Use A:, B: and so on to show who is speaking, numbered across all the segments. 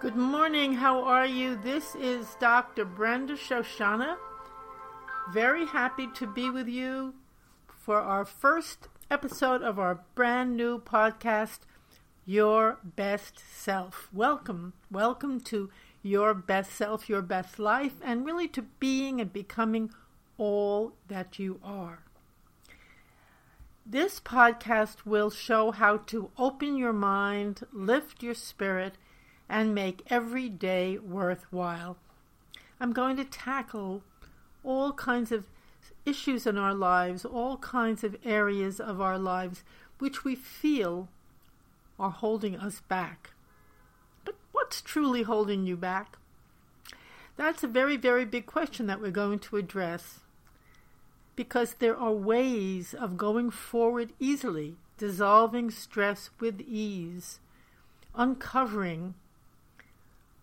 A: Good morning. How are you? This is Dr. Brenda Shoshanna. Very happy to be with you for our first episode of our brand new podcast, Your Best Self. Welcome. Welcome to Your Best Self, Your Best Life, and really to being and becoming all that you are. This podcast will show how to open your mind, lift your spirit, and make every day worthwhile. I'm going to tackle all kinds of issues in our lives, all kinds of areas of our lives which we feel are holding us back. But what's truly holding you back? That's a very, very big question that we're going to address because there are ways of going forward easily, dissolving stress with ease, uncovering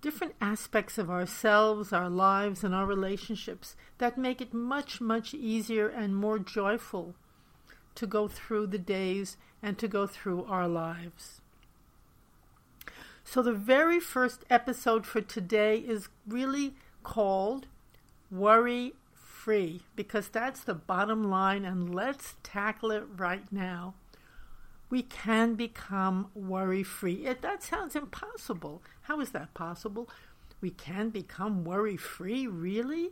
A: different aspects of ourselves, our lives, and our relationships that make it much, much easier and more joyful to go through the days and to go through our lives. So, the very first episode for today is really called Worry Free because that's the bottom line, and let's tackle it right now we can become worry free. That sounds impossible. How is that possible? We can become worry free, really?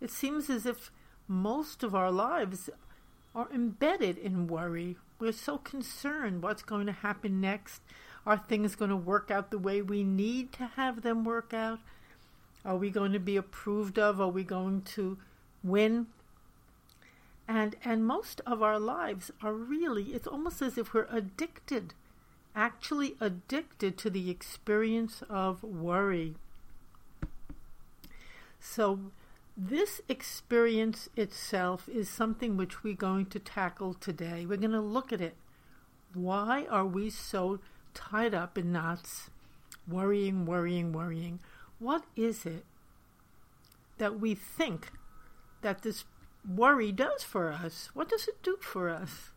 A: It seems as if most of our lives are embedded in worry. We're so concerned what's going to happen next. Are things going to work out the way we need to have them work out? Are we going to be approved of? Are we going to win? And and most of our lives are really it's almost as if we're addicted actually addicted to the experience of worry. So this experience itself is something which we're going to tackle today. We're going to look at it. Why are we so tied up in knots worrying worrying worrying? What is it that we think that this worry does for us. What does it do for us?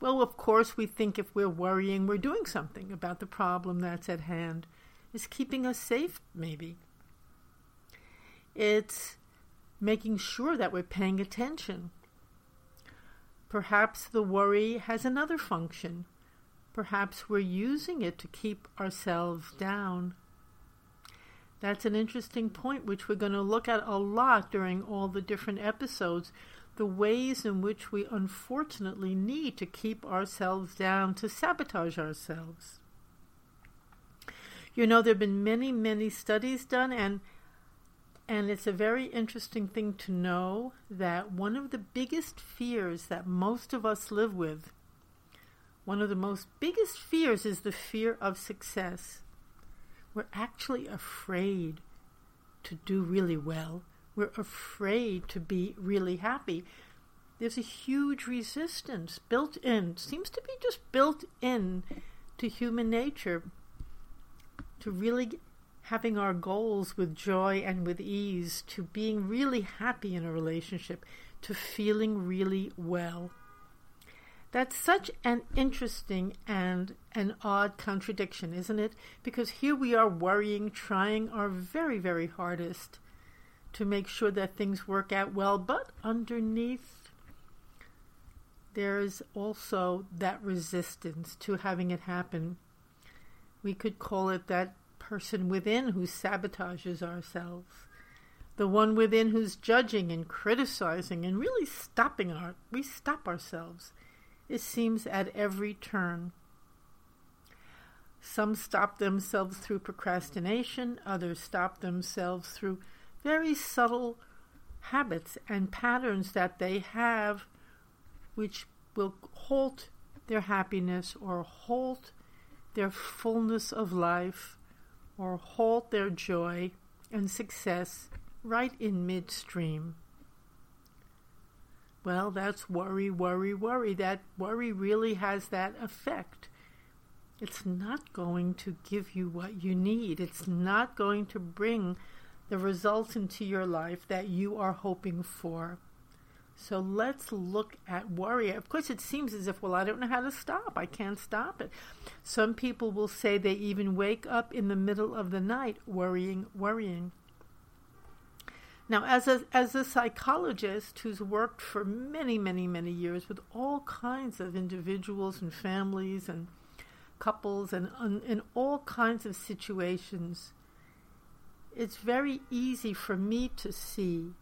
A: Well, of course, we think if we're worrying, we're doing something about the problem that's at hand. It's keeping us safe, maybe. It's making sure that we're paying attention. Perhaps the worry has another function. Perhaps we're using it to keep ourselves down. That's an interesting point, which we're going to look at a lot during all the different episodes. The ways in which we unfortunately need to keep ourselves down, to sabotage ourselves. You know, there have been many, many studies done, and and it's a very interesting thing to know that one of the biggest fears that most of us live with, one of the most biggest fears is the fear of success. We're actually afraid to do really well. We're afraid to be really happy. There's a huge resistance built in, seems to be just built in to human nature to really having our goals with joy and with ease, to being really happy in a relationship, to feeling really well. That's such an interesting and an odd contradiction, isn't it? Because here we are worrying, trying our very, very hardest to make sure that things work out well, but underneath there's also that resistance to having it happen. We could call it that person within who sabotages ourselves, the one within who's judging and criticizing and really stopping our we stop ourselves it seems at every turn. Some stop themselves through procrastination, others stop themselves through very subtle habits and patterns that they have, which will halt their happiness or halt their fullness of life or halt their joy and success right in midstream. Well, that's worry, worry, worry. That worry really has that effect. It's not going to give you what you need. It's not going to bring the results into your life that you are hoping for. So let's look at worry. Of course, it seems as if, well, I don't know how to stop. I can't stop it. Some people will say they even wake up in the middle of the night worrying, worrying. Now, as a, as a psychologist who's worked for many, many, many years with all kinds of individuals and families and couples and in all kinds of situations, it's very easy for me to see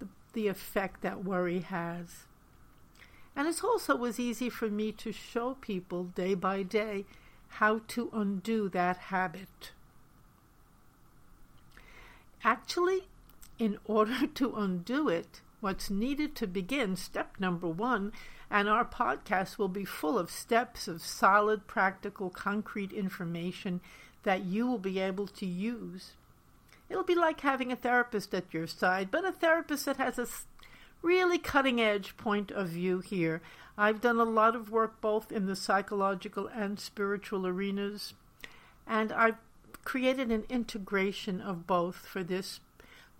A: the the effect that worry has. And it also was easy for me to show people day by day how to undo that habit. Actually, in order to undo it, what's needed to begin, step number one, and our podcast will be full of steps of solid, practical, concrete information that you will be able to use It'll be like having a therapist at your side, but a therapist that has a really cutting edge point of view here. I've done a lot of work both in the psychological and spiritual arenas, and I've created an integration of both for this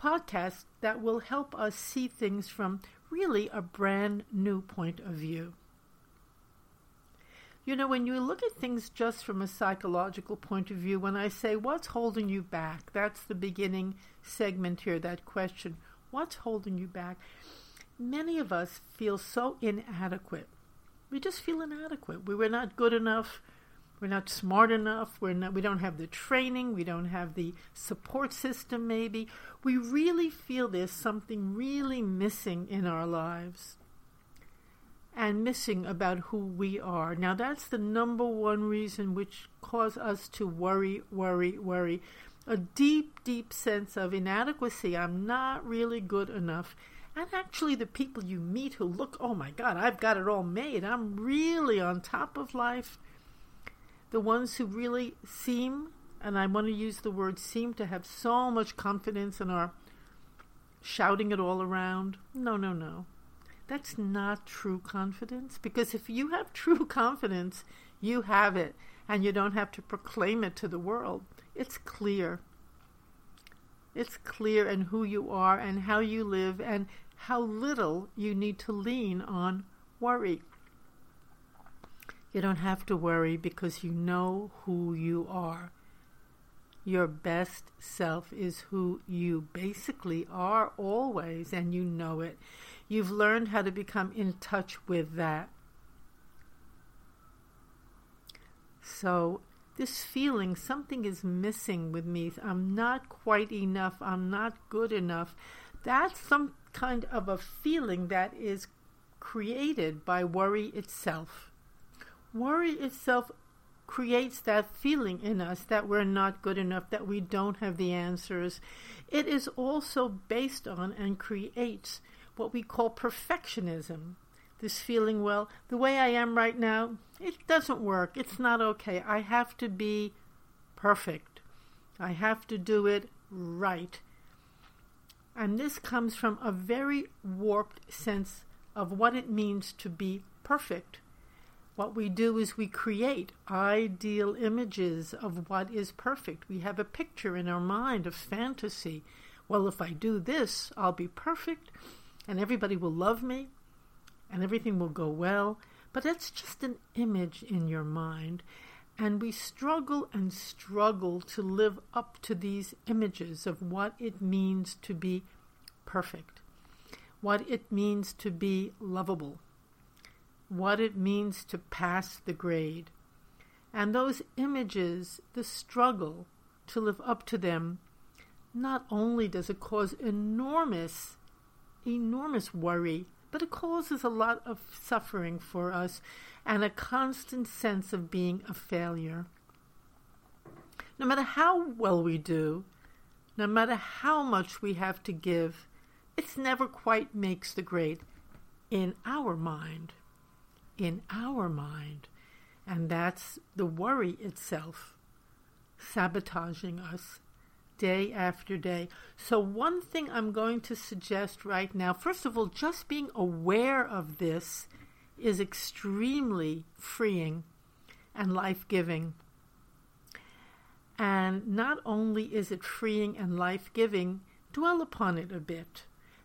A: podcast that will help us see things from really a brand new point of view. You know, when you look at things just from a psychological point of view, when I say, What's holding you back? That's the beginning segment here, that question. What's holding you back? Many of us feel so inadequate. We just feel inadequate. We were not good enough. We're not smart enough. We're not, we don't have the training. We don't have the support system, maybe. We really feel there's something really missing in our lives and missing about who we are. Now, that's the number one reason which cause us to worry, worry, worry. A deep, deep sense of inadequacy. I'm not really good enough. And actually, the people you meet who look, oh my God, I've got it all made. I'm really on top of life. The ones who really seem, and I want to use the word seem, to have so much confidence and are shouting it all around. No, no, no. That's not true confidence because if you have true confidence, you have it and you don't have to proclaim it to the world. It's clear. It's clear in who you are and how you live and how little you need to lean on worry. You don't have to worry because you know who you are. Your best self is who you basically are always, and you know it. You've learned how to become in touch with that. So, this feeling, something is missing with me. I'm not quite enough. I'm not good enough. That's some kind of a feeling that is created by worry itself. Worry itself creates that feeling in us that we're not good enough, that we don't have the answers. It is also based on and creates what we call perfectionism. This feeling, well, the way I am right now, it doesn't work. It's not okay. I have to be perfect. I have to do it right. And this comes from a very warped sense of what it means to be perfect. What we do is we create ideal images of what is perfect. We have a picture in our mind of fantasy. Well, if I do this, I'll be perfect and everybody will love me and everything will go well. But that's just an image in your mind. And we struggle and struggle to live up to these images of what it means to be perfect, what it means to be lovable, what it means to pass the grade. And those images, the struggle to live up to them, not only does it cause enormous enormous worry, but it causes a lot of suffering for us and a constant sense of being a failure. No matter how well we do, no matter how much we have to give, it never quite makes the grade in our mind. In our mind. And that's the worry itself sabotaging us day after day. So, one thing I'm going to suggest right now first of all, just being aware of this is extremely freeing and life giving. And not only is it freeing and life giving, dwell upon it a bit.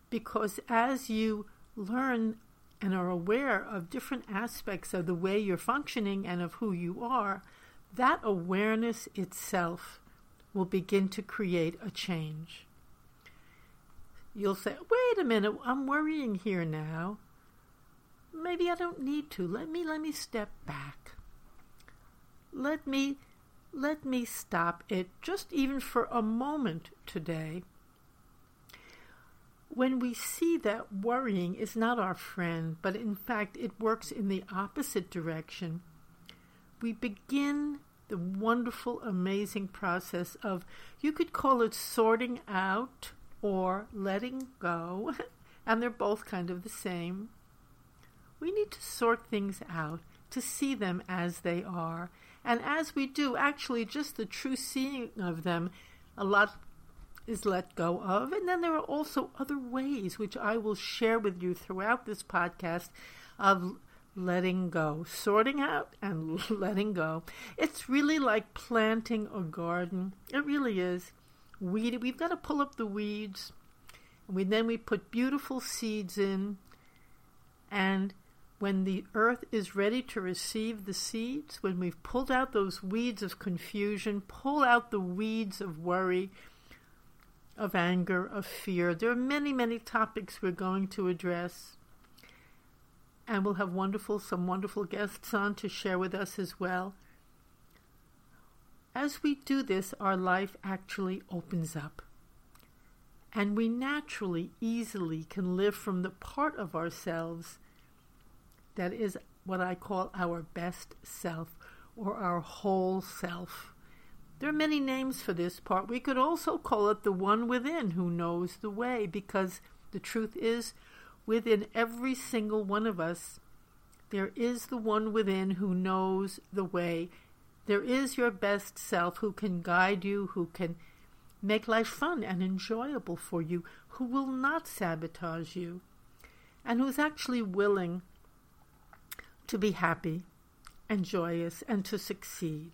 A: because as you learn and are aware of different aspects of the way you're functioning and of who you are, that awareness itself will begin to create a change. You'll say, wait a minute, I'm worrying here now. Maybe I don't need to. Let me let me step back. Let me let me stop it just even for a moment today when we see that worrying is not our friend, but in fact it works in the opposite direction, we begin the wonderful, amazing process of, you could call it sorting out or letting go, and they're both kind of the same. We need to sort things out to see them as they are. And as we do, actually, just the true seeing of them, a lot is let go of. And then there are also other ways, which I will share with you throughout this podcast, of letting go, sorting out and letting go. It's really like planting a garden. It really is. Weed. We've got to pull up the weeds. And we then we put beautiful seeds in, and when the earth is ready to receive the seeds, when we've pulled out those weeds of confusion, pull out the weeds of worry, of anger, of fear. There are many, many topics we're going to address. And we'll have wonderful, some wonderful guests on to share with us as well. As we do this, our life actually opens up. And we naturally, easily can live from the part of ourselves that is what I call our best self or our whole self. There are many names for this part. We could also call it the one within who knows the way, because the truth is, within every single one of us, there is the one within who knows the way. There is your best self who can guide you, who can make life fun and enjoyable for you, who will not sabotage you, and who's actually willing to be happy and joyous and to succeed.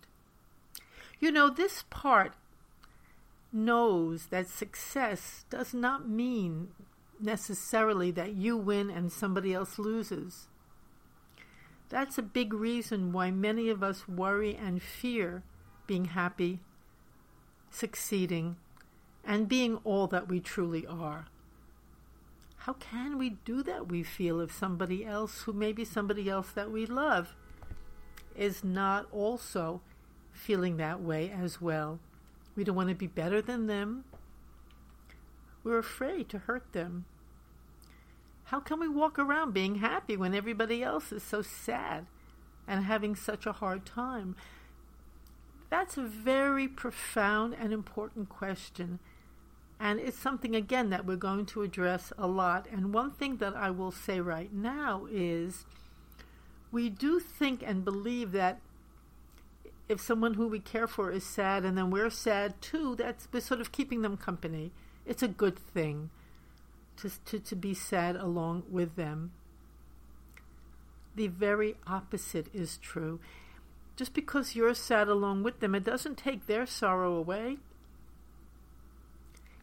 A: You know, this part knows that success does not mean necessarily that you win and somebody else loses. That's a big reason why many of us worry and fear being happy, succeeding, and being all that we truly are. How can we do that, we feel, if somebody else, who may be somebody else that we love, is not also feeling that way as well. We don't want to be better than them. We're afraid to hurt them. How can we walk around being happy when everybody else is so sad and having such a hard time? That's a very profound and important question. And it's something, again, that we're going to address a lot. And one thing that I will say right now is we do think and believe that if someone who we care for is sad and then we're sad too, that's we're sort of keeping them company. It's a good thing to, to, to be sad along with them. The very opposite is true. Just because you're sad along with them, it doesn't take their sorrow away.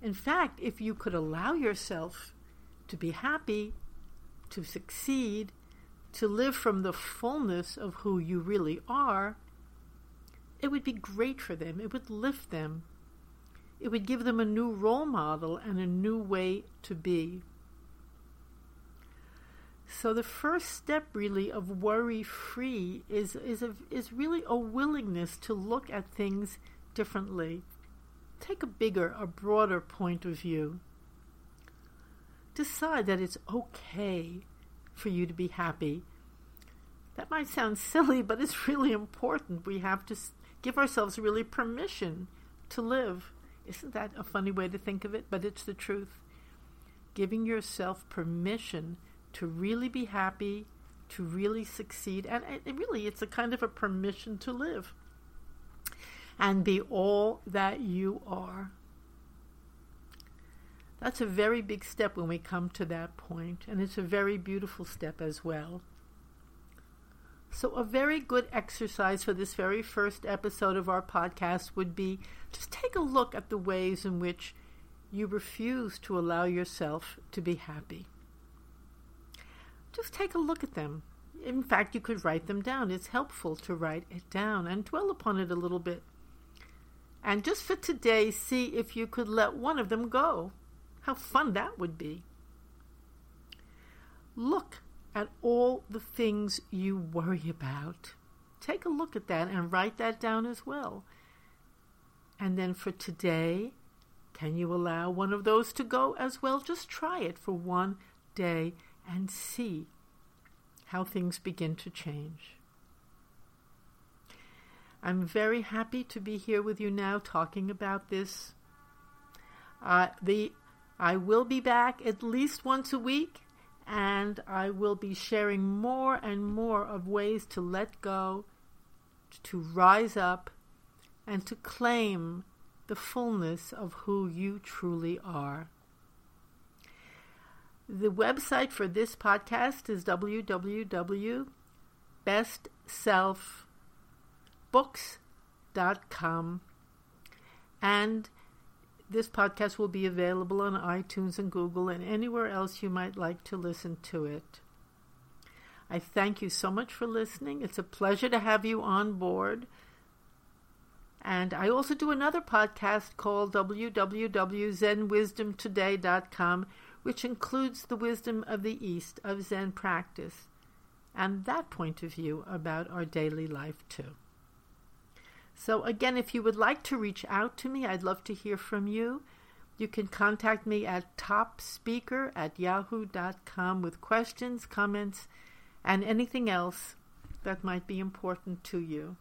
A: In fact, if you could allow yourself to be happy, to succeed, to live from the fullness of who you really are, it would be great for them. It would lift them. It would give them a new role model and a new way to be. So the first step really of worry free is is a, is really a willingness to look at things differently. Take a bigger, a broader point of view. Decide that it's okay for you to be happy. That might sound silly, but it's really important. We have to give ourselves really permission to live. Isn't that a funny way to think of it? But it's the truth. Giving yourself permission to really be happy, to really succeed, and it really it's a kind of a permission to live and be all that you are. That's a very big step when we come to that point, and it's a very beautiful step as well. So, a very good exercise for this very first episode of our podcast would be just take a look at the ways in which you refuse to allow yourself to be happy. Just take a look at them. In fact, you could write them down. It's helpful to write it down and dwell upon it a little bit. And just for today, see if you could let one of them go. How fun that would be. Look at all the things you worry about. Take a look at that and write that down as well. And then for today, can you allow one of those to go as well? Just try it for one day and see how things begin to change. I'm very happy to be here with you now talking about this. Uh, the I will be back at least once a week, and I will be sharing more and more of ways to let go, to rise up, and to claim the fullness of who you truly are. The website for this podcast is www.bestselfbooks.com. And this podcast will be available on iTunes and Google and anywhere else you might like to listen to it. I thank you so much for listening. It's a pleasure to have you on board. And I also do another podcast called www.zenwisdomtoday.com which includes the wisdom of the East of Zen practice and that point of view about our daily life, too. So, again, if you would like to reach out to me, I'd love to hear from you. You can contact me at topspeaker at yahoo.com with questions, comments, and anything else that might be important to you.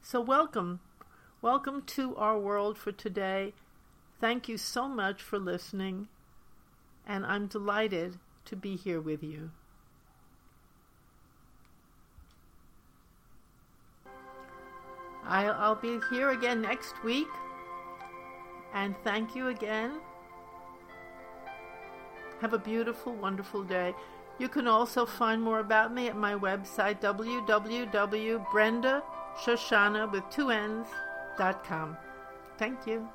A: So, welcome. Welcome to our world for today. Thank you so much for listening and I'm delighted to be here with you. I'll, I'll be here again next week, and thank you again. Have a beautiful, wonderful day. You can also find more about me at my website, www.brendashoshanna with two N's, dot com. Thank you.